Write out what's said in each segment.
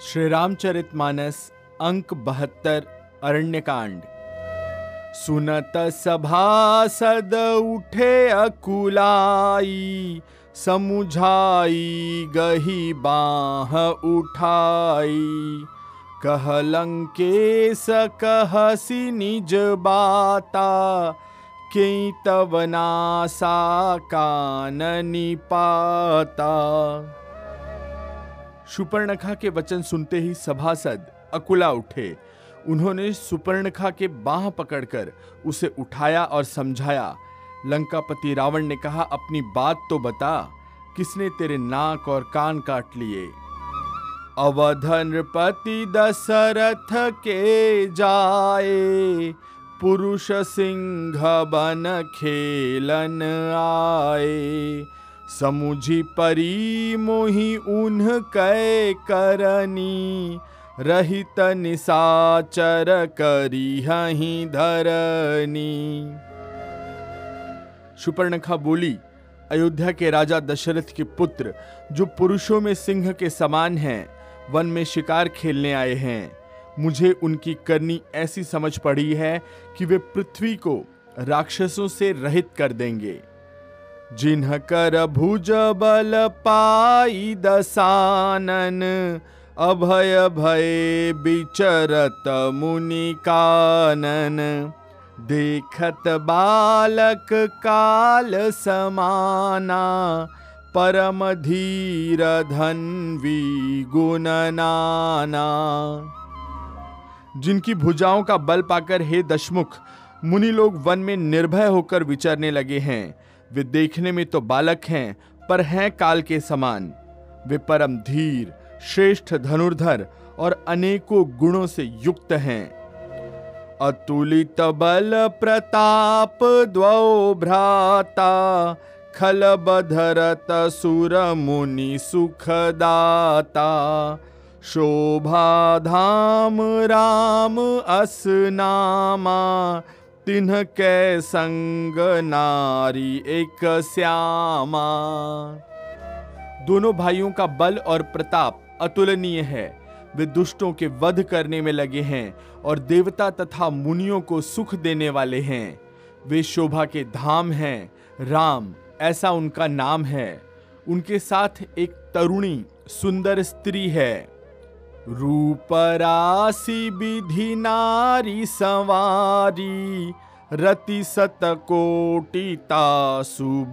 श्री रामचरित मानस अंक बहत्तर, अरण्यकांड। सुनत सभासद उठे अकुलाई, समुझाई गही बाह उठाई। कहलंकेश कहसी निज बाता के तब नासा काननी पाता सुपर्णखा के वचन सुनते ही सभासद अकुला उठे। उन्होंने सुपर्णखा के बाह पकड़कर उसे उठाया और समझाया। लंकापति रावण ने कहा, अपनी बात तो बता, किसने तेरे नाक और कान काट लिए? अवधन पति दशरथ के जाए, पुरुष सिंह बन खेलन आए। समुझी परी मोहि उन्ह कै करनी, रहित निसाचर करी हही धरनी। सुपर्णखा बोली, अयोध्या के राजा दशरथ के पुत्र, जो पुरुषों में सिंह के समान हैं, वन में शिकार खेलने आए हैं, मुझे उनकी करनी ऐसी समझ पड़ी है कि वे पृथ्वी को राक्षसों से रहित कर देंगे। जिन्ह कर भुज बल पाई दसानन, अभय भय बिचरत मुनि कानन देखत बालक काल समाना, परम धीर धनवी गुण नाना। जिनकी भुजाओं का बल पाकर हे दशमुख, मुनि लोग वन में निर्भय होकर विचरने लगे हैं। वे देखने में तो बालक हैं, पर हैं काल के समान। वे परम धीर, श्रेष्ठ धनुर्धर और अनेकों गुणों से युक्त हैं। अतुलित बल प्रताप द्वौ भ्राता खल बधरत सुर मुनि सुखदाता। शोभा धाम राम असनामा तिन्ह कै संग नारी एक श्यामा। दोनों भाइयों का बल और प्रताप अतुलनीय है। वे दुष्टों के वध करने में लगे हैं और देवता तथा मुनियों को सुख देने वाले हैं। वे शोभा के धाम हैं। राम, ऐसा उनका नाम है। उनके साथ एक तरुणी, सुंदर स्त्री है। रूप राशि विधि नारी सवारी, रति सत कोटि तासु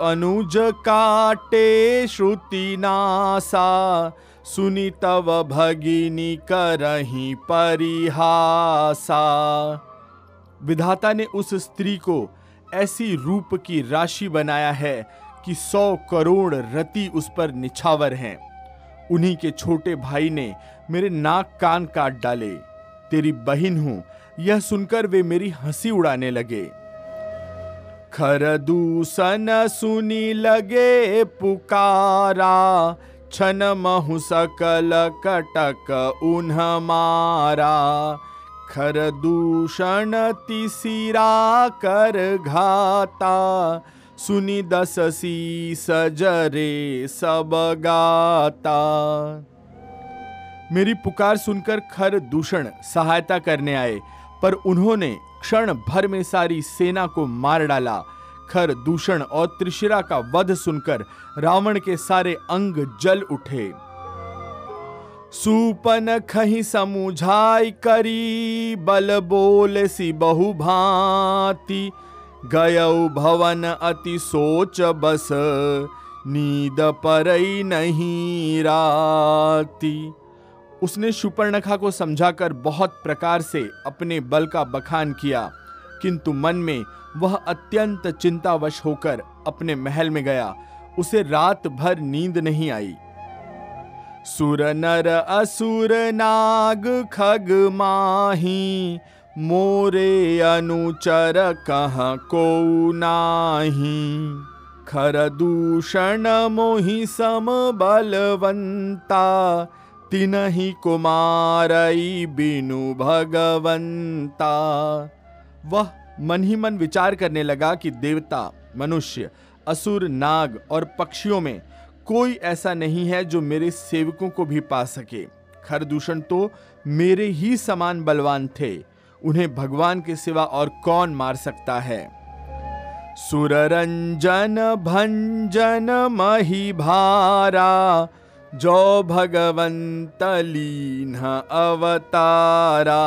अनुज काटे श्रुति नासा, सुनी तव भगिनी करही परिहासा। विधाता ने उस स्त्री को ऐसी रूप की राशि बनाया है कि सौ करोड़ रति उस पर निछावर हैं। उन्हीं के छोटे भाई ने मेरे नाक कान काट डाले। तेरी बहिन हूँ, यह सुनकर वे मेरी हँसी उड़ाने लगे। खर दूसन सुनी लगे पुकारा छन महु सकल कटक उन्ह मारा। खर दूषण तिसिरा कर घाता सुनी दस सी सजरे सब गाता। मेरी पुकार सुनकर खर दूषण सहायता करने आए, पर उन्होंने क्षण भर में सारी सेना को मार डाला। खर दूषण और त्रिशिरा का वध सुनकर रावण के सारे अंग जल उठे। सुपन खही समुझाई करी, बल बोल सी बहु भांति गयौ भवन अति सोच बस, नींद परई नहीं राती। उसने सुपर्णखा को समझाकर बहुत प्रकार से अपने बल का बखान किया, किंतु मन में वह अत्यंत चिंतावश होकर अपने महल में गया। उसे रात भर नींद नहीं आई। सुर नर असुर नाग खग माही मोरे अनुचर कह को नाही। खर दूषण मोहि सम बलवंता तिनहि कुमारई बिनु भगवंता वह मन ही मन विचार करने लगा कि देवता, मनुष्य, असुर, नाग और पक्षियों में कोई ऐसा नहीं है जो मेरे सेवकों को भी पा सके। खरदूषण तो मेरे ही समान बलवान थे। उन्हें भगवान के सिवा और कौन मार सकता है? सुररंजन भंजन मही भारा जो भगवंत लीन अवतारा।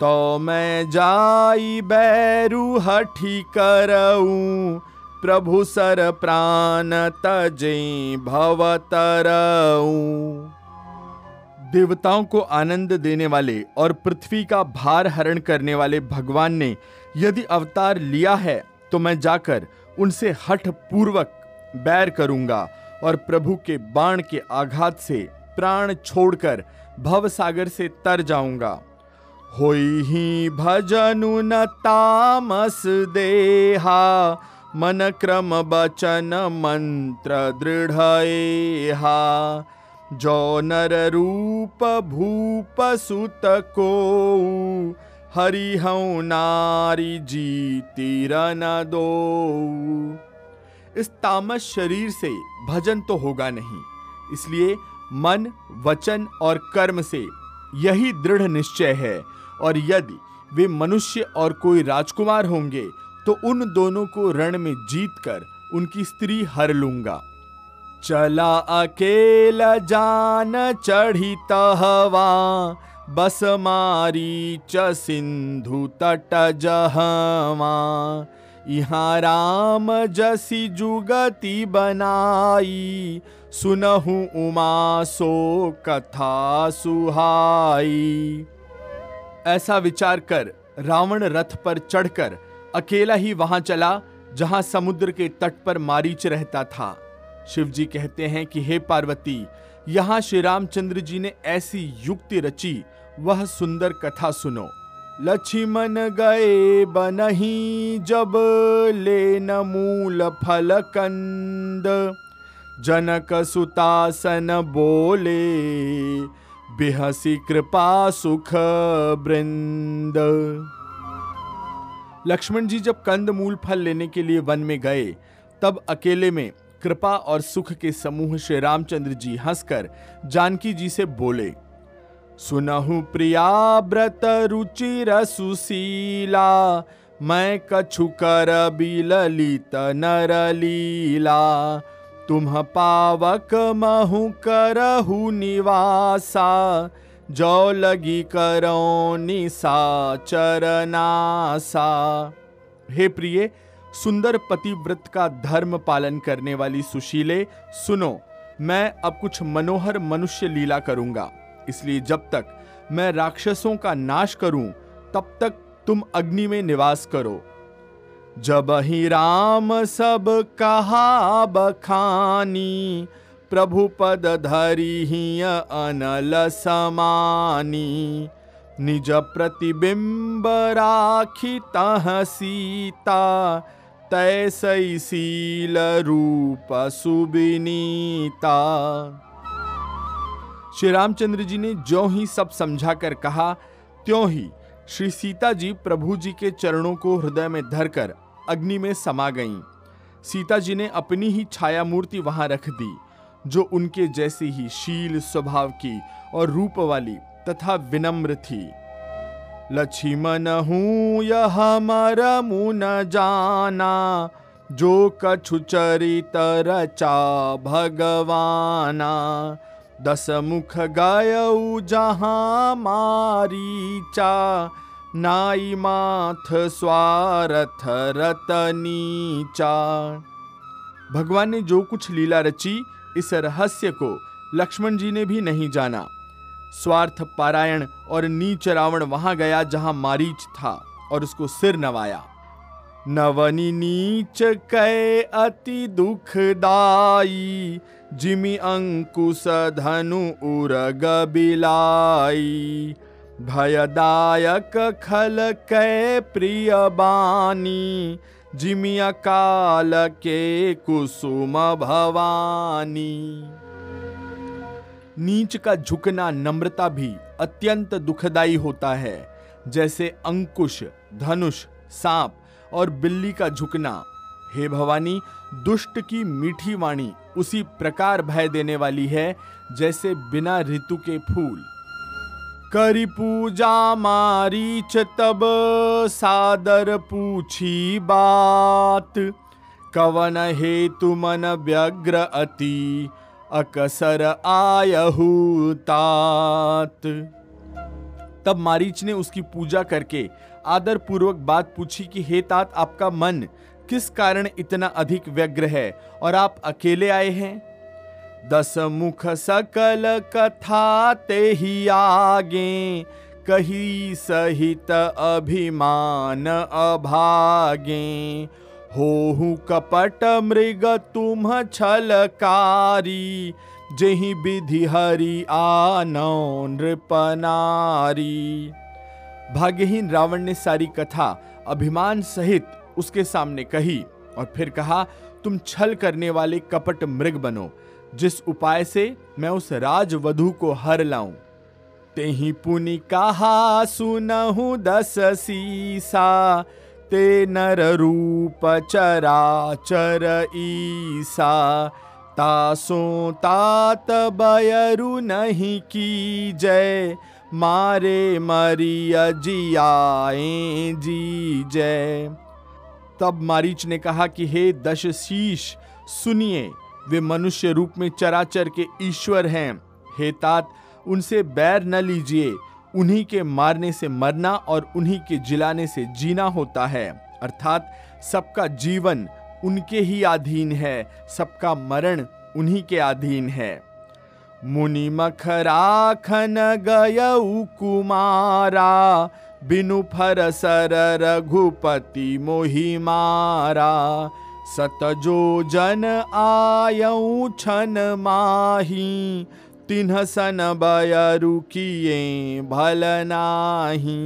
तो मैं जाई बैरू हठी करऊं, प्रभु सर प्राण तजे भवतरऊ देवताओं को आनंद देने वाले और पृथ्वी का भार हरण करने वाले भगवान ने यदि अवतार लिया है तो मैं जाकर उनसे हठ पूर्वक बैर करूँगा और प्रभु के बाण के आघात से प्राण छोड़कर भव सागर से तर जाऊँगा। होई ही भजनु न तामस देहा, मन क्रम बचन मंत्र दृढ़ जो नर रूप भूप सुत को हरि हूँ नारी जी तीरन दो इस तामस शरीर से भजन तो होगा नहीं, इसलिए मन, वचन और कर्म से यही दृढ़ निश्चय है, और यदि वे मनुष्य और कोई राजकुमार होंगे तो उन दोनों को रण में जीत कर उनकी स्त्री हर लूँगा। चला अकेला जान चढ़ी तहवा बस मारी च सिंधु तट जहवा। यहाँ राम जसी जुगति बनाई, सुनहु उमा सो कथा सुहाई। ऐसा विचार कर रावण रथ पर चढ़कर अकेला ही वहाँ चला, जहाँ समुद्र के तट पर मारीच रहता था। शिव जी कहते हैं कि हे पार्वती, यहाँ श्री रामचंद्र जी ने ऐसी युक्ति रची, वह सुंदर कथा सुनो। लक्ष्मण गए बनही जब ले मूल फल कंद जनक सुतासन बोले, बिहसी कृपा सुख बृंद लक्ष्मण जी जब कंद मूल फल लेने के लिए वन में गए, तब अकेले में कृपा और सुख के समूह श्री रामचंद्र जी हंसकर जानकी जी से बोले, सुनहु प्रिया व्रत रुचिर सुशीला, मैं कछु कर बिललित नर लीला। तुम पावक महु करहु निवासा, जो लगी करो निशा चरनासा। हे प्रिय सुंदर पतिव्रत का धर्म पालन करने वाली सुशीले, सुनो, मैं अब कुछ मनोहर मनुष्य लीला करूँगा। इसलिए जब तक मैं राक्षसों का नाश करूँ, तब तक तुम अग्नि में निवास करो। जब ही राम सब कहा, बखानी, प्रभु पद धरी ही अनल समानी, निज प्रतिबिंब राखी तह सीता तैसई सील रूप सुबिनीता श्री रामचंद्र जी ने जो ही सब समझा कर कहा, त्यों ही श्री सीता जी प्रभु जी के चरणों को हृदय में धरकर अग्नि में समा गईं। सीता जी ने अपनी ही छाया मूर्ति वहाँ रख दी, जो उनके जैसी ही शील स्वभाव की और रूप वाली तथा विनम्र थी लक्ष्मण हूँ यह मर मुन जाना। जो कछु चरित रचा भगवाना। दस मुख गाय जहाँ मारी चा नाई माथ स्वारथ रतनीचा भगवान ने जो कुछ लीला रची, इस रहस्य को लक्ष्मण जी ने भी नहीं जाना। स्वार्थ, पारायण और नीच रावण वहाँ गया जहाँ मारीच था और उसको सिर नवाया। नवनी नीच कै अति दुखदाई, जिमि अंकुश धनु उरग बिलाई भयदायक खल कै प्रिय बानी जिमि अकाल के कुसुम भवानी। नीच का झुकना नम्रता भी अत्यंत दुखदाई होता है। जैसे अंकुश, धनुष, सांप और बिल्ली का झुकना। हे भवानी, दुष्ट की मीठी वाणी उसी प्रकार भय देने वाली है, जैसे बिना ऋतु के फूल। करी पूजा मारीच तब सादर पूछी बात। कवन हे तुमन व्यग्र अति अकसर तात तब मारीच ने उसकी पूजा करके आदर पूर्वक बात पूछी कि, हे तात, आपका मन किस कारण इतना अधिक व्यग्र है और आप अकेले आए हैं? दस मुख सकल कथा ते ही आगे, कही सहित अभिमान अभागे। हो कपट मृग तुम छलकारी, जही विधि हरि आनो नृपनारी। भाग्यहीन रावण ने सारी कथा, अभिमान सहित उसके सामने कही और फिर कहा, तुम छल करने वाले कपट मृग बनो, जिस उपाय से मैं उस राजवधु को हर लाऊं। ते पुनि कहा सुनहु दस सीसा ते नर रूप चरा चर ईसा, तासो तात बयरु नहीं की जय। मारे मरिया जियाए जी जय। तब मारीच ने कहा कि हे दश शीश सुनिए, वे मनुष्य रूप में चराचर के ईश्वर हैं। हे तात, उनसे बैर न लीजिए। उन्हीं के मारने से मरना और उन्हीं के जिलाने से जीना होता है। अर्थात, सबका जीवन उनके ही अधीन है, सबका मरण उन्हीं के अधीन है। मुनि मखराखन गय कुमारा, बिनु फर सर रघुपति मोहि मारा। सत जो जन आयऊ छन माही तिन्ह सन बयरु भल नाही।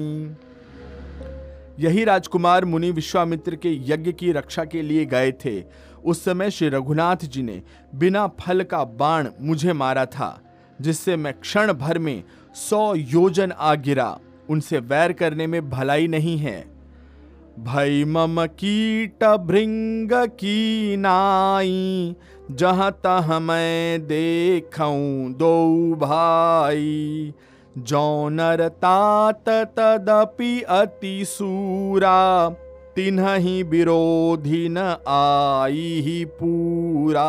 यही राजकुमार मुनि विश्वामित्र के यज्ञ की रक्षा के लिए गए थे। उस समय श्री रघुनाथ जी ने बिना फल का बाण मुझे मारा था, जिससे मैं क्षण भर में सौ योजन आ गिरा। उनसे वैर करने में भलाई नहीं है। भई मम कीट भृंग की नाई जहाँ तह मैं देखूँ दो भाई। जौनर तात तदपि अति सूरा तिन्ह विरोधी न आई ही पूरा।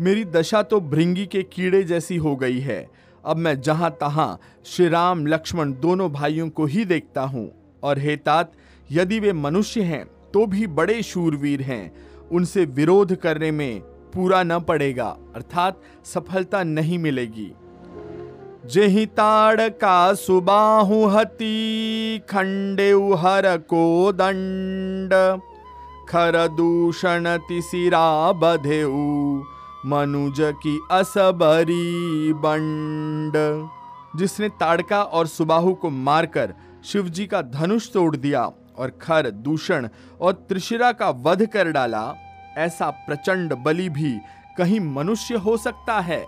मेरी दशा तो भृंगी के कीड़े जैसी हो गई है। अब मैं जहाँ तहां श्री राम, लक्ष्मण दोनों भाइयों को ही देखता हूँ। और हे तात, यदि वे मनुष्य हैं तो भी बड़े शूरवीर हैं। उनसे विरोध करने में पूरा न पड़ेगा, अर्थात सफलता नहीं मिलेगी। जेहि ताड़ का सुबाहु हती, खंडे हर को दंड। खर दूषण तिसिरा बधेऊ, मनुज की असबरी बंड। जिसने ताड़का और सुबाहु को मारकर शिवजी का धनुष तोड़ दिया और खर दूषण और त्रिशिरा का वध कर डाला ऐसा प्रचंड बलि भी कहीं मनुष्य हो सकता है।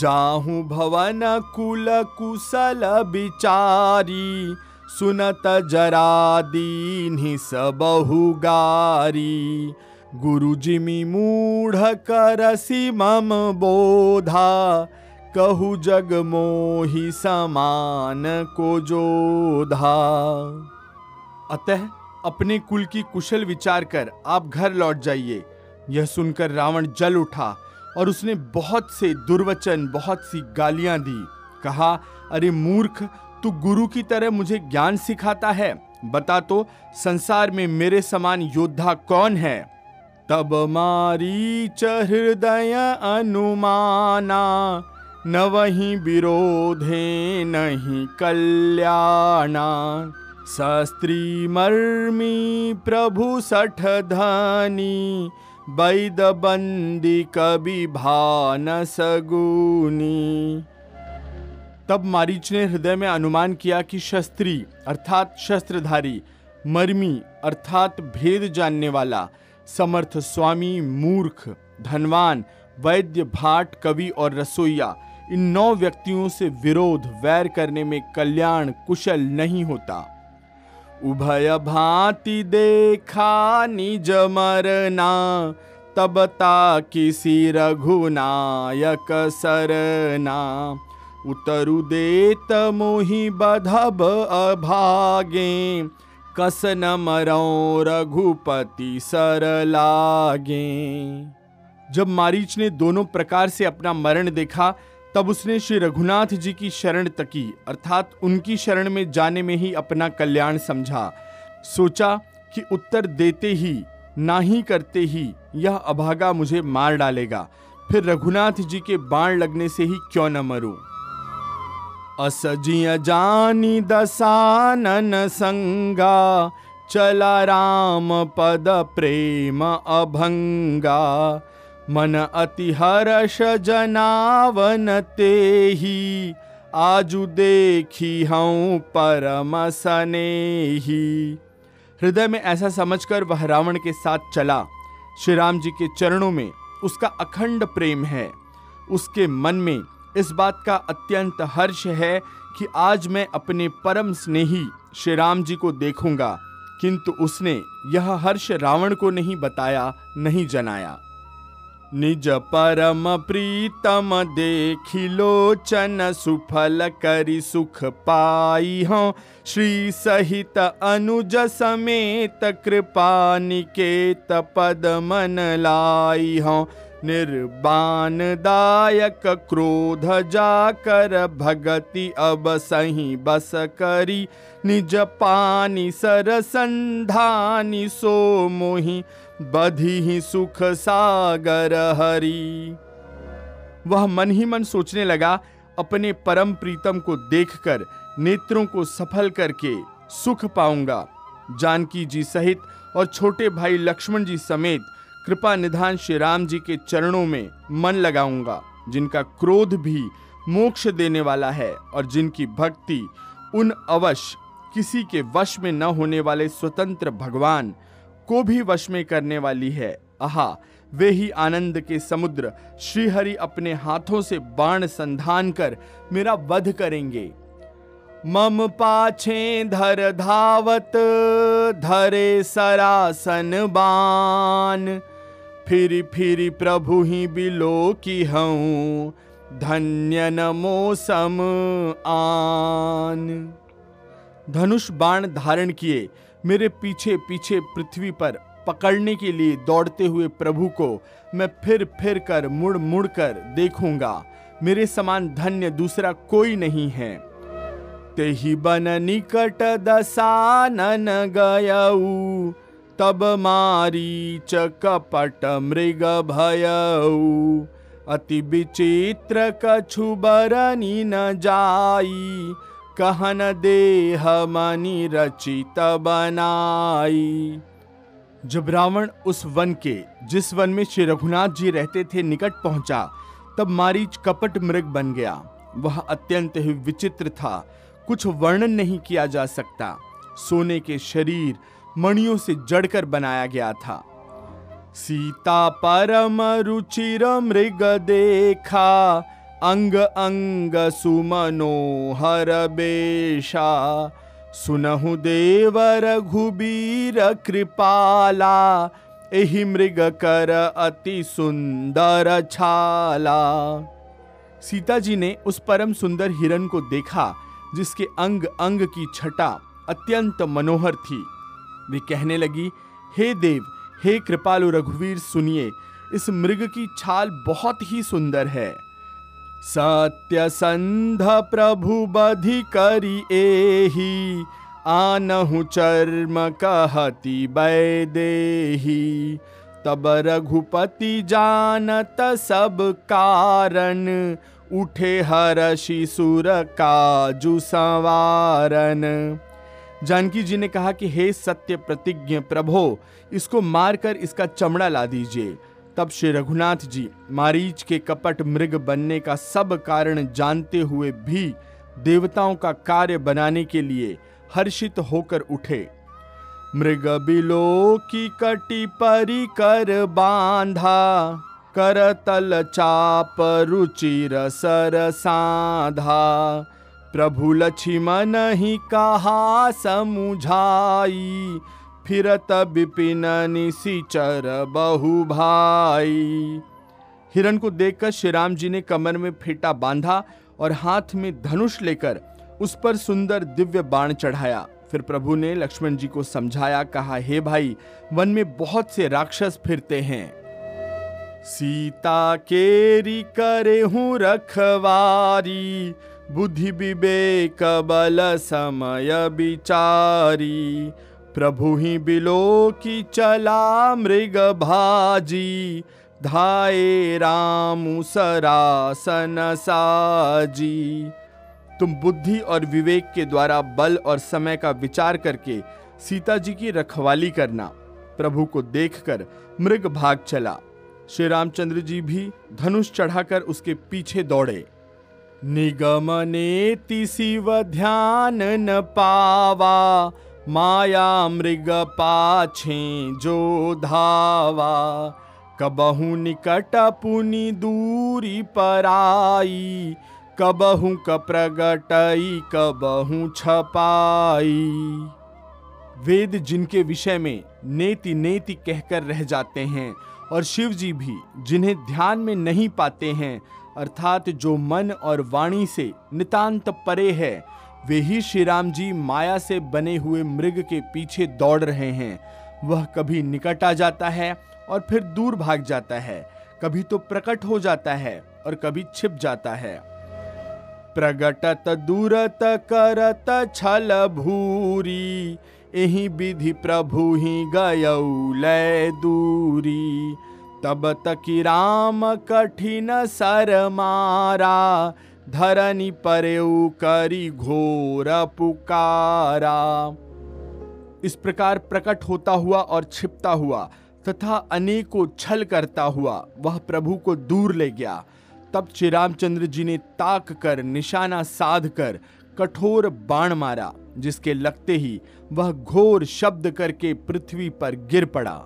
जाहू भवन कुल कुशल बिचारी, सुनत जरा दीन सबहु गारी गुरु जिमि मूढ़ करसी मम बोधा, कहु जग मोहि समान को जोधा। अतः अपने कुल की कुशल विचार कर आप घर लौट जाइए। यह सुनकर रावण जल उठा और उसने बहुत से दुर्वचन, बहुत सी गालियाँ दी। कहा, अरे मूर्ख, तू गुरु की तरह मुझे ज्ञान सिखाता है। बता तो संसार में मेरे समान योद्धा कौन है? तब मारी हृदय अनुमाना, न वही विरोधे, नहीं कल्याणा। शास्त्री मर्मी प्रभु सठ धनी वैद बंदी कभी भान सगुनी तब मारीच ने हृदय में अनुमान किया कि शस्त्री, अर्थात शस्त्रधारी, मर्मी, अर्थात भेद जानने वाला, समर्थ स्वामी, मूर्ख, धनवान, वैद्य, भाट, कवि और रसोईया, इन नौ व्यक्तियों से विरोध, वैर करने में कल्याण, कुशल नहीं होता। उभय भांति देखा निज मरना, तब किसी रघुनायक सरना। उतरु देत मोहि बधब अभागे, कस न मरो रघुपति सर लागे। जब मारीच ने दोनों प्रकार से अपना मरण देखा तब उसने श्री रघुनाथ जी की शरण तकी, अर्थात उनकी शरण में जाने में ही अपना कल्याण समझा। सोचा कि उत्तर देते ही, ना ही करते ही, यह अभागा मुझे मार डालेगा। फिर रघुनाथ जी के बाण लगने से ही क्यों न मरूं? असजिय जानी दसानन संगा, चला राम पद प्रेम अभंगा। मन अति हर्ष जनावन ते ही, आजु देखी हूँ परम सनेही। हृदय में ऐसा समझकर वह रावण के साथ चला। श्री राम जी के चरणों में उसका अखंड प्रेम है। उसके मन में इस बात का अत्यंत हर्ष है कि आज मैं अपने परम स्नेही श्री राम जी को देखूँगा, किंतु उसने यह हर्ष रावण को नहीं बताया, नहीं जनाया। निज परम प्रीतम देखिलोचन सुफल करि सुख पाई हो। श्री सहित अनुज समेत कृपा निकेत पद मन लाई हो। निर्बान दायक क्रोध जाकर भगति अब सही बस करी। निज पानी सर संधानी सो मोही, बधी सुख सागर हरी। वह मन ही मन सोचने लगा, अपने परम प्रीतम को देखकर, नेत्रों को सफल करके सुख पाऊँगा। जानकी जी सहित और छोटे भाई लक्ष्मण जी समेत कृपा निधान श्री राम जी के चरणों में मन लगाऊँगा, जिनका क्रोध भी मोक्ष देने वाला है और जिनकी भक्ति उन अवश्य किसी के वश में न होने वाले स्वतंत्र भगवान को भी वश में करने वाली है। आहा, वे ही आनंद के समुद्र श्रीहरि अपने हाथों से बाण संधान कर मेरा वध करेंगे। मम पाछे धर धावत, धरे सरासन बान फिर फिर प्रभु ही बिलो की हूँ। धन्य नमो सम आन। धनुष बाण धारण किए, मेरे पीछे पीछे पृथ्वी पर पकड़ने के लिए दौड़ते हुए प्रभु को मैं फिर फिर कर मुड़ मुड़ कर देखूँगा। मेरे समान धन्य दूसरा कोई नहीं है। ते ही बन निकट दसानन गयऊ तब मारी च कपट मृग भयऊ अति विचित्र कछु बरनी न जाई। कहन देह मनी रचित बनाई। जब रावण उस वन के, जिस वन में श्री रघुनाथ जी रहते थे, निकट पहुँचा, तब मारीच कपट मृग बन गया। वह अत्यंत ही विचित्र था। कुछ वर्णन नहीं किया जा सकता। सोने के शरीर मणियों से जड़कर बनाया गया था। सीता परम रुचिर मृग देखा, अंग अंग सुमनोहर बेशा। सुनहु देव रघुबीर कृपाला, एहि मृग कर अति सुंदर छाला। सीता जी ने उस परम सुंदर हिरण को देखा, जिसके अंग अंग की छटा अत्यंत मनोहर थी। वे कहने लगी, हे देव, हे कृपालु रघुवीर, सुनिए, इस मृग की छाल बहुत ही सुंदर है। सत्य संध प्रभु बधि करी एही, आनहु चर्म कहती बै बैदेही। तब रघुपति जानत सब कारण, उठे हर शिशुर काजु संवारन। जानकी जी ने कहा कि, हे सत्य प्रतिज्ञ प्रभो, इसको मारकर इसका चमड़ा ला दीजिए। तब श्री रघुनाथ जी मारीच के कपट मृग बनने का सब कारण जानते हुए भी देवताओं का कार्य बनाने के लिए हर्षित होकर उठे। मृग बिलो की कटी परी कर बांधा कर तल चाप रुचिर सर साधा। प्रभु लक्ष्मण ही कहा समुझाई। फिरत विपिन निशिचर बहु भाई। हिरण को देखकर श्री राम जी ने कमर में फेटा बांधा और हाथ में धनुष लेकर उस पर सुंदर दिव्य बाण चढ़ाया। फिर प्रभु ने लक्ष्मण जी को समझाया, कहा, हे भाई, वन में बहुत से राक्षस फिरते हैं। सीता केरी करे हूँ रखवारी। बुद्धि विवेक, बल, समय, विचारी। प्रभु ही बिलो की चला मृग भाजी। धाये राम सरासन साजी। तुम बुद्धि और विवेक के द्वारा बल और समय का विचार करके सीता जी की रखवाली करना, प्रभु को देखकर मृग भाग चला। श्री रामचंद्र जी भी धनुष चढ़ाकर उसके पीछे दौड़े। निगमने शिव ध्यान न पावा, माया मृग पाछे जो धावा। कबहू निकट पुनि दूरी पराई, कबहू क प्रगटई, कबहू छपाई। वेद जिनके विषय में नेति नेति कहकर रह जाते हैं, और शिव जी भी जिन्हें ध्यान में नहीं पाते हैं अर्थात जो मन और वाणी से नितांत परे है, वे ही श्री राम जी माया से बने हुए मृग के पीछे दौड़ रहे हैं। वह कभी निकट आ जाता है और फिर दूर भाग जाता है। कभी तो प्रकट हो जाता है और कभी छिप जाता है। प्रगटत दूरत करत छल भूरी, एही विधि प्रभु ही गय दूरी। तब तक राम कठिन सर मारा, धरनी परेऊ करी घोर पुकारा। इस प्रकार प्रकट होता हुआ और छिपता हुआ तथा अनेकों छल करता हुआ वह प्रभु को दूर ले गया। तब श्री रामचंद्र जी ने ताक कर, निशाना साध कर, कठोर बाण मारा, जिसके लगते ही वह घोर शब्द करके पृथ्वी पर गिर पड़ा।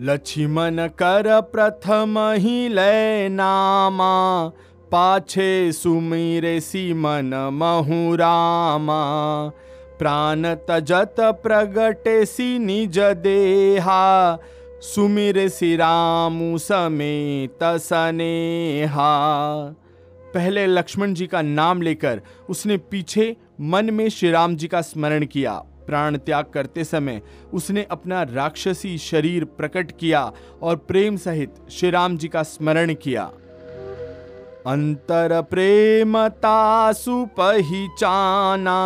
लक्ष्मण कर प्रथम ही लय नामा, पाछे सुमीरे सी मन महुरामा। प्राण तजत प्रगटे सी निज देहा, सुमिर सिरामु समेत सनेहा। पहले लक्ष्मण जी का नाम लेकर उसने पीछे मन में श्री राम जी का स्मरण किया। प्राण त्याग करते समय उसने अपना राक्षसी शरीर प्रकट किया और प्रेम सहित श्री राम जी का स्मरण किया। अंतर प्रेमता सुपहिचाना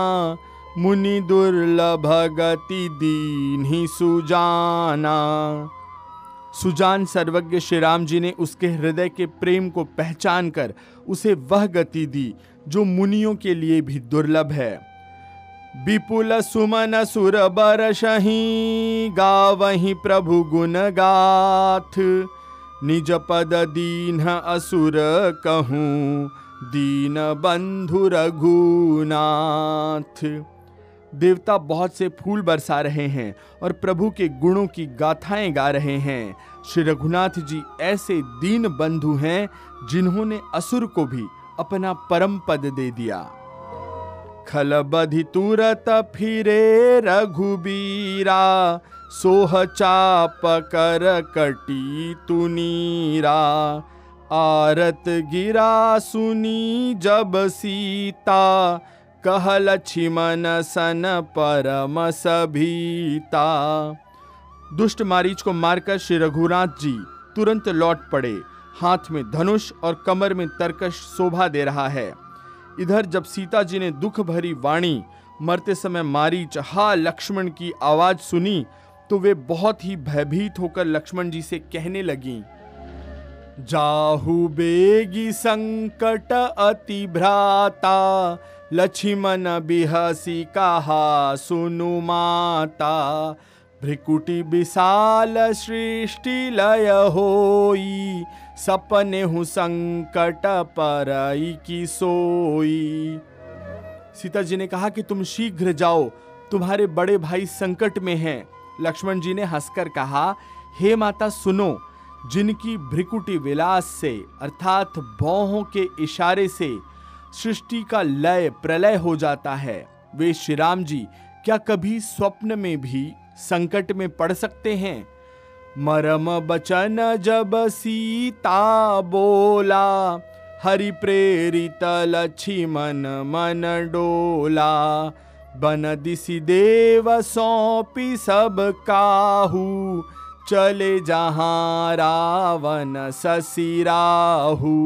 मुनि दुर्लभ गति दीन ही सुजाना। सुजान सर्वज्ञ श्री राम जी ने उसके हृदय के प्रेम को पहचान कर उसे वह गति दी जो मुनियों के लिए भी दुर्लभ है। विपुल सुमन सुर बरसही गावही प्रभु गुण गाथ। निज पद दीन असुर कहूँ, दीन बंधु रघुनाथ। देवता बहुत से फूल बरसा रहे हैं और प्रभु के गुणों की गाथाएँ गा रहे हैं। श्री रघुनाथ जी ऐसे दीन बंधु हैं जिन्होंने असुर को भी अपना परम पद दे दिया। खल बधि तुरत फिरे रघुबीरा, सोह चाप कर कटी तुनीरा आरत गिरा सुनी जब सीता कह लक्ष्मण सन परम सभीता। दुष्ट मारीच को मारकर श्री रघुनाथ जी तुरंत लौट पड़े। हाथ में धनुष और कमर में तरकश शोभा दे रहा है। इधर जब सीता जी ने दुख भरी वाणी, मरते समय मारीच हा लक्ष्मण की आवाज़ सुनी तो वे बहुत ही भयभीत होकर लक्ष्मण जी से कहने लगी, जाहु बेगी संकट अति भ्राता, लक्ष्मण बिहसी कहा सुनु माता, भ्रिकुटी विशाल सृष्टि लय होई सपने हूँ संकट पर की सोई। सीता जी ने कहा कि तुम शीघ्र जाओ, तुम्हारे बड़े भाई संकट में हैं। लक्ष्मण जी ने हंसकर कहा, हे माता, सुनो, जिनकी भ्रिकुटी विलास से, अर्थात भौहों के इशारे से सृष्टि का लय, प्रलय हो जाता है, वे श्री राम जी, क्या कभी स्वप्न में भी संकट में पड़ सकते हैं? मरम बचन जब सीता बोला, हरि प्रेरित लक्ष्मण मन डोला। बन दिसी देव सौंपी सब काहू, चले जहाँ रावण ससिराहू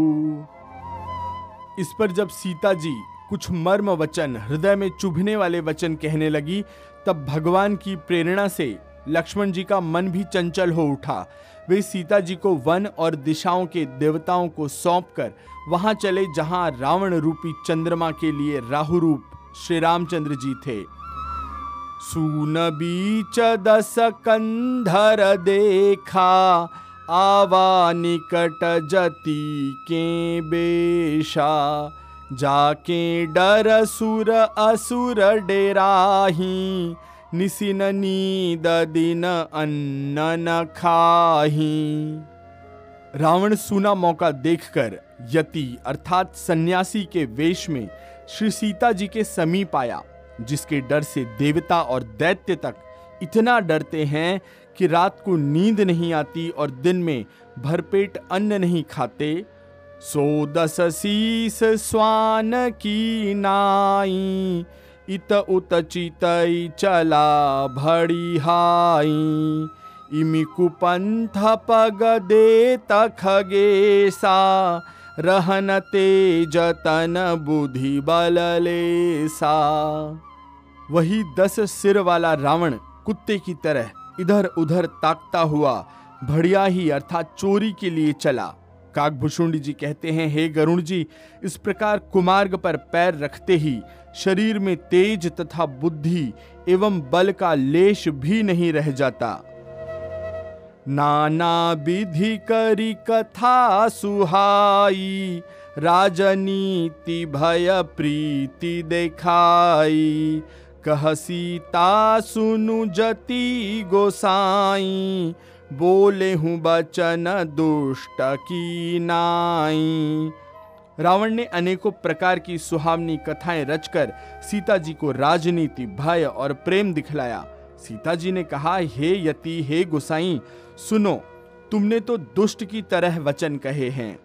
इस पर जब सीता जी कुछ मर्म वचन, हृदय में चुभने वाले वचन कहने लगी, तब भगवान की प्रेरणा से लक्ष्मण जी का मन भी चंचल हो उठा। वे सीता जी को वन और दिशाओं के देवताओं को सौंप कर वहाँ चले, जहाँ रावण रूपी चंद्रमा के लिए राहु रूप श्री रामचंद्र जी थे। सून बीच दस कंधर देखा, आवा निकट जति के बेशा, जाके डर सुर असुर डेराही निसिन नीद दिन अन्न न खाही रावण सूना मौका देखकर यति, अर्थात सन्यासी के वेश में श्री सीता जी के समीप आया, जिसके डर से देवता और दैत्य तक इतना डरते हैं कि रात को नींद नहीं आती और दिन में भरपेट अन्न नहीं खाते। सो दस शीस स्वान की नाई। इत उत चितई चला भड़ी हाई इमि कुपंथ पग दे तखगेसा रहन तेजतन बुद्धि बलले सा वही दस सिर वाला रावण कुत्ते की तरह इधर उधर ताकता हुआ भड़िया ही अर्थात चोरी के लिए चला। काकभूषुंडी जी कहते हैं, हे गरुण जी इस प्रकार कुमार्ग पर पैर रखते ही शरीर में तेज तथा बुद्धि एवं बल का लेश भी नहीं रह जाता। नाना विधि करी कथा सुहाई, राजनीति भय प्रीति देखाई। कह सीता सुनु जति गोसाई बोले हूँ बचन दुष्ट की नाई। रावण ने अनेकों प्रकार की सुहावनी कथाएँ रचकर सीता जी को राजनीति, भय और प्रेम दिखलाया। सीता जी ने कहा, हे यति, हे गुसाई, सुनो, तुमने तो दुष्ट की तरह वचन कहे हैं।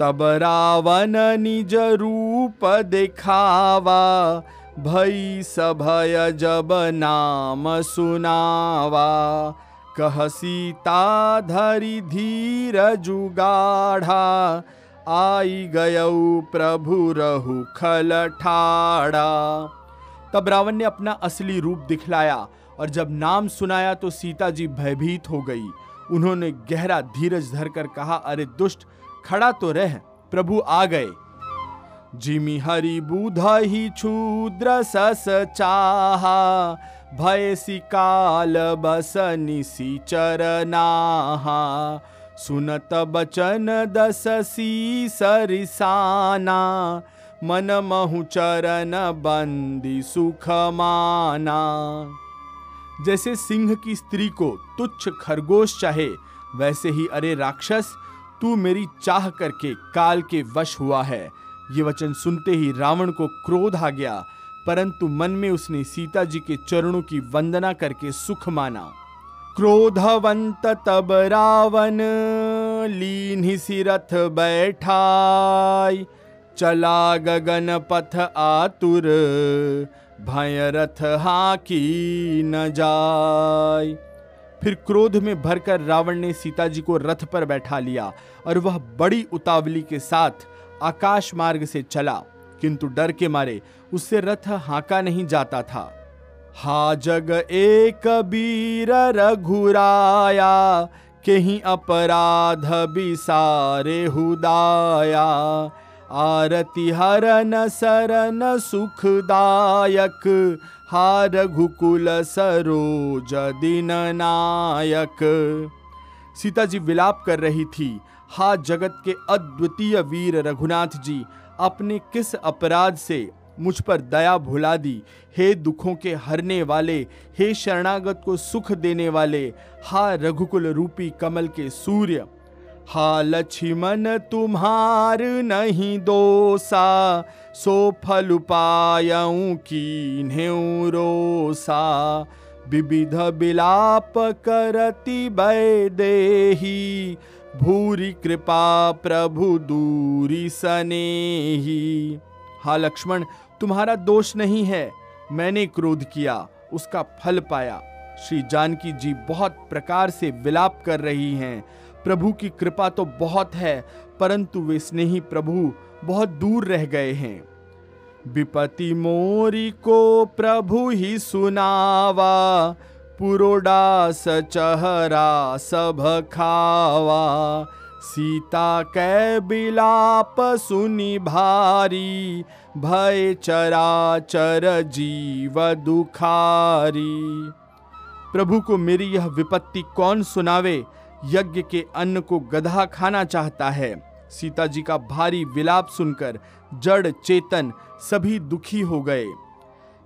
तब रावण निज रूप दिखावा, भई सभय जब नाम सुनावा। कह सीता धरी धीर जुगाढ़ा, आई गयऊ प्रभु रहु खल ठाड़ा तब रावण ने अपना असली रूप दिखलाया और जब नाम सुनाया तो सीता जी भयभीत हो गई। उन्होंने गहरा धीरज धरकर कहा, अरे दुष्ट, खड़ा तो रह, प्रभु आ गए। जिमी हरि बुध ही क्षुद्र सस चाहा भय सिकाल बस निसी चरनाहा सुनत बचन दस सी सरिसाना, मन महु चरण बंदी सुख माना जैसे सिंह की स्त्री को तुच्छ खरगोश चाहे, वैसे ही अरे राक्षस, तू मेरी चाह करके काल के वश हुआ है। ये वचन सुनते ही रावण को क्रोध आ गया। परंतु मन में उसने सीता जी के चरणों की वंदना करके सुख माना। क्रोधवंत तब रावण लीन ही सिरथ बैठाई। चला गगन पथ आतुर भय रथ हाकी न जाय फिर क्रोध में भरकर रावण ने सीता जी को रथ पर बैठा लिया और वह बड़ी उतावली के साथ आकाश मार्ग से चला, किंतु डर के मारे उससे रथ हाका नहीं जाता था। हा जग एक बीर रघुराया, कहीं अपराध बिसारे हुदाया। आरती हरन सरन सुखदायक हार घुकुल सरोज दिन नायक। सीता जी विलाप कर रही थी, हा जगत के अद्वितीय वीर रघुनाथ जी, अपने किस अपराध से मुझ पर दया भुला दी। हे दुखों के हरने वाले, हे शरणागत को सुख देने वाले, हा रघुकुल रूपी कमल के सूर्य। हा छिमन तुम्हार नहीं दोसा, सो फल पायऊ की रोसा। विविध बिलाप करती देही भूरी कृपा प्रभु दूरी सनेही। हा लक्ष्मण तुम्हारा दोष नहीं है। मैंने क्रोध किया, उसका फल पाया। श्री जानकी जी बहुत प्रकार से विलाप कर रही हैं। प्रभु की कृपा तो बहुत है, परंतु वे स्नेही प्रभु बहुत दूर रह गए हैं। विपति मोरी को प्रभु ही सुनावा, पुरोडा सचहरा सब खावा। सीता कै बिलाप सुनी भारी भय चरा चर जीव दुखारी। प्रभु को मेरी यह विपत्ति कौन सुनावे? यज्ञ के अन्न को गधा खाना चाहता है। सीता जी का भारी विलाप सुनकर जड़ चेतन सभी दुखी हो गए।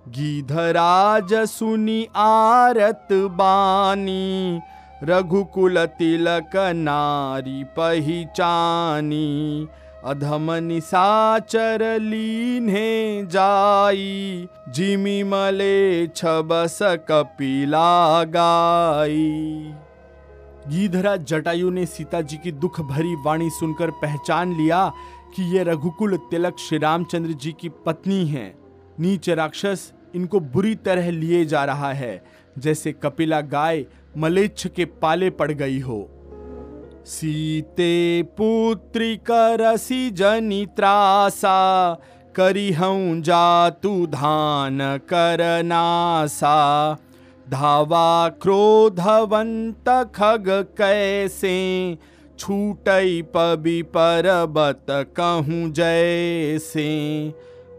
गीधराज सुनी आरत बानी, रघुकुल तिलक नारी पहचानी अधम निसाचर लीन्हे जाई, जिमी मले छबस कपिला गाई। गीधरा जटायु ने सीता जी की दुख भरी वाणी सुनकर पहचान लिया कि ये रघुकुल तिलक श्री रामचंद्र जी की पत्नी हैं। नीच राक्षस इनको बुरी तरह लिए जा रहा है, जैसे कपिला गाय मलेच्छ के पाले पड़ गई हो। सीते पुत्री करसी जनी त्रासा करी हूँ जातु धान करनासा धावा क्रोधवंत खग कैसे छूटई पबी परबत कहूँ जैसे।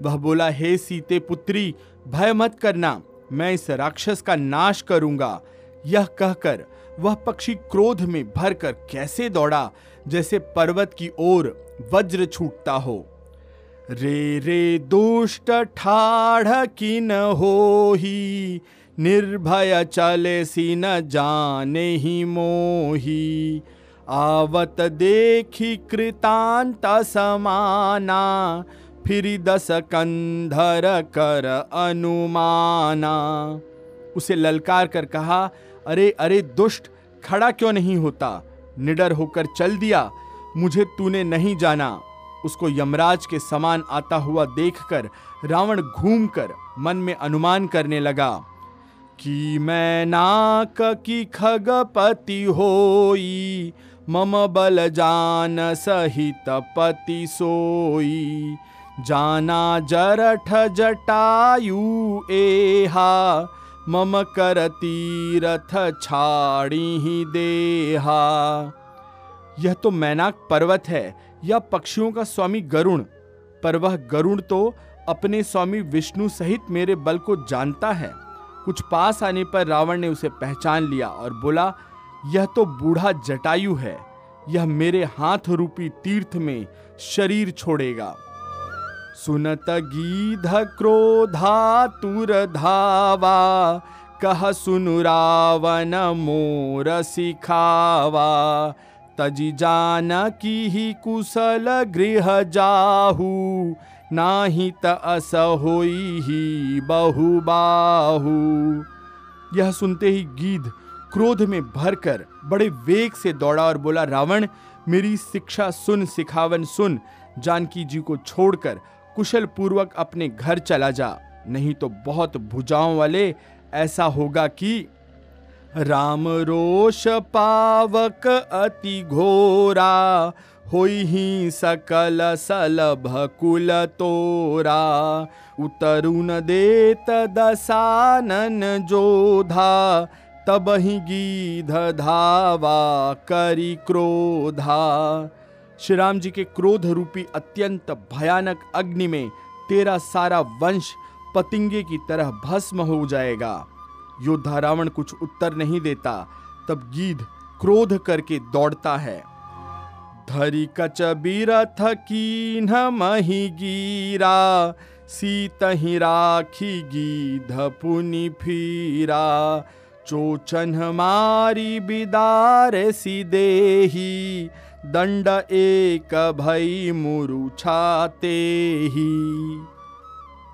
वह बोला, हे सीते पुत्री, भय मत करना, मैं इस राक्षस का नाश करूँगा। यह कहकर वह पक्षी क्रोध में भरकर कैसे दौड़ा, जैसे पर्वत की ओर वज्र छूटता हो। रे रे, दुष्ट ठाढ़ किन हो ही निर्भय चले सी न जाने ही मोही। आवत देखी कृतांत समाना, फिर दस कंधर कर अनुमाना। उसे ललकार कर कहा अरे अरे दुष्ट, खड़ा क्यों नहीं होता? निडर होकर चल दिया। मुझे तूने नहीं जाना। उसको यमराज के समान आता हुआ देखकर रावण घूमकर मन में अनुमान करने लगा, कि मैं नाक की खगपति होई, मम बल जान सहित पति सोई। जाना जरठ जटायु एहा मम कर तीरथ छाड़ी ही देहा। यह तो मैनाक पर्वत है, या पक्षियों का स्वामी गरुण। पर वह गरुण तो अपने स्वामी विष्णु सहित मेरे बल को जानता है। कुछ पास आने पर रावण ने उसे पहचान लिया और बोला, यह तो बूढ़ा जटायु है। यह मेरे हाथ रूपी तीर्थ में शरीर छोड़ेगा। सुनत गीध क्रोधातुर धावा कह सुनु रावण मोर सिखावा। तजी जान की ही कुशल गृह जाहू नाही त अस होई ही बहुबाहू यह सुनते ही गीध क्रोध में भरकर बड़े वेग से दौड़ा और बोला, रावण, मेरी शिक्षा सुन, सिखावन सुन। जानकी जी को छोड़कर कुशल पूर्वक अपने घर चला जा। नहीं तो बहुत भुजाओं वाले ऐसा होगा कि राम रोष पावक अति घोरा, होई ही सकल सलभ कुल तोरा। उतरुन देत दसानन जोधा, तब ही गीध धावा करी क्रोधा। श्री राम जी के क्रोध रूपी अत्यंत भयानक अग्नि में तेरा सारा वंश पतिंगे की तरह भस्म हो जाएगा। योद्धा रावण कुछ उत्तर नहीं देता, तब गीध क्रोध करके दौड़ता है। धरी कच बीरथ कीन मही गीरा, सीत ही राखी गीध पुनि फीरा। चोचन मारी बिदार सी देही दंड एक भई मुरुछाते ही।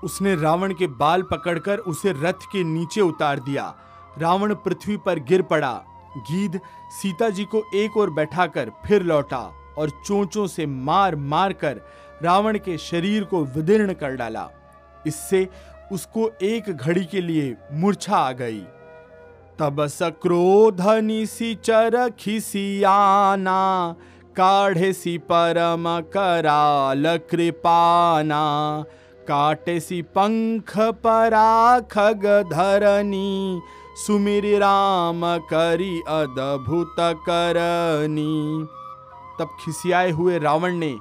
उसने रावण के बाल पकड़कर उसे रथ के नीचे उतार दिया। रावण पृथ्वी पर गिर पड़ा। गीध सीता जी को एक ओर बैठाकर फिर लौटा और चोंचों से मार मार कर रावण के शरीर को विदीर्ण कर डाला। इससे उसको एक घड़ी के लिए मूर्छा आ गई। तब सक्रोध निशिचर खिसियाना काढ़े सी परम कराल कृपाना, काटे सी पंख परा खग धरनी सुमिर राम करी अद्भुत करनी। तब खिसियाए हुए रावण ने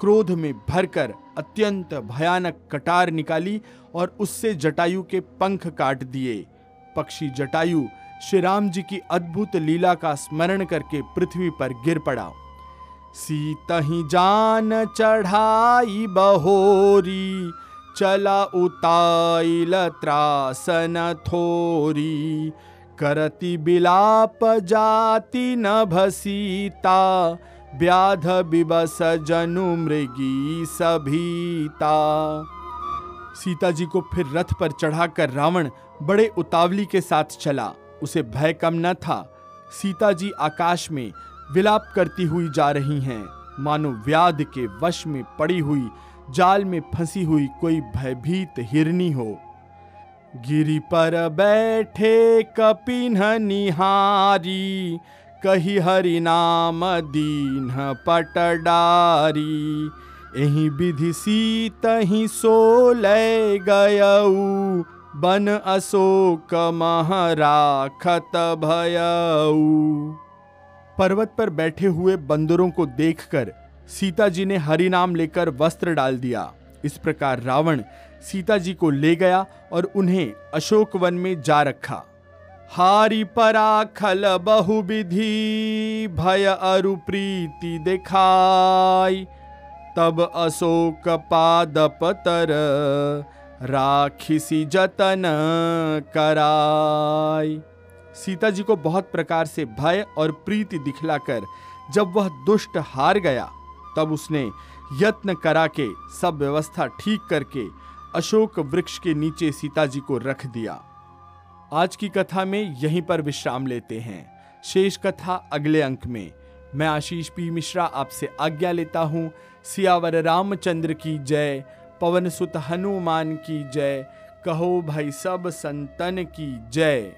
क्रोध में भरकर अत्यंत भयानक कटार निकाली और उससे जटायु के पंख काट दिए। पक्षी जटायु श्री राम जी की अद्भुत लीला का स्मरण करके पृथ्वी पर गिर पड़ा। सीतही जान चढ़ाई बहोरी, चला उताइल त्रासन थोरी। करती बिलाप जाति न भसीता व्याध बिबस जनु मृगी सभीता। सीता जी को फिर रथ पर चढ़ाकर रावण बड़े उतावली के साथ चला। उसे भय कम न था। सीता जी आकाश में विलाप करती हुई जा रही हैं। मानो व्याध के वश में पड़ी हुई, जाल में फंसी हुई कोई भयभीत हिरनी हो। गिरी पर बैठे कपिन निहारी, कही हरि नाम दीन पटडारी एही विधि सीत ही सो ले गयऊ, बन अशोक महराखत भयऊ। पर्वत पर बैठे हुए बंदरों को देखकर सीता जी ने हरि नाम लेकर वस्त्र डाल दिया। इस प्रकार रावण सीता जी को ले गया और उन्हें अशोक वन में जा रखा। हारी पराखल बहुविधि भय अरु प्रीति दिखाई। तब अशोक पाद पतर राखिसी जतन कराई। सीता जी को बहुत प्रकार से भय और प्रीति दिखलाकर जब वह दुष्ट हार गया, तब उसने यत्न करा के सब व्यवस्था ठीक करके अशोक वृक्ष के नीचे सीता जी को रख दिया। आज की कथा में यहीं पर विश्राम लेते हैं। शेष कथा अगले अंक में। मैं आशीष पी मिश्रा आपसे आज्ञा लेता हूँ। सियावर रामचंद्र की जय। पवन सुत हनुमान की जय। कहो भाई सब संतन की जय।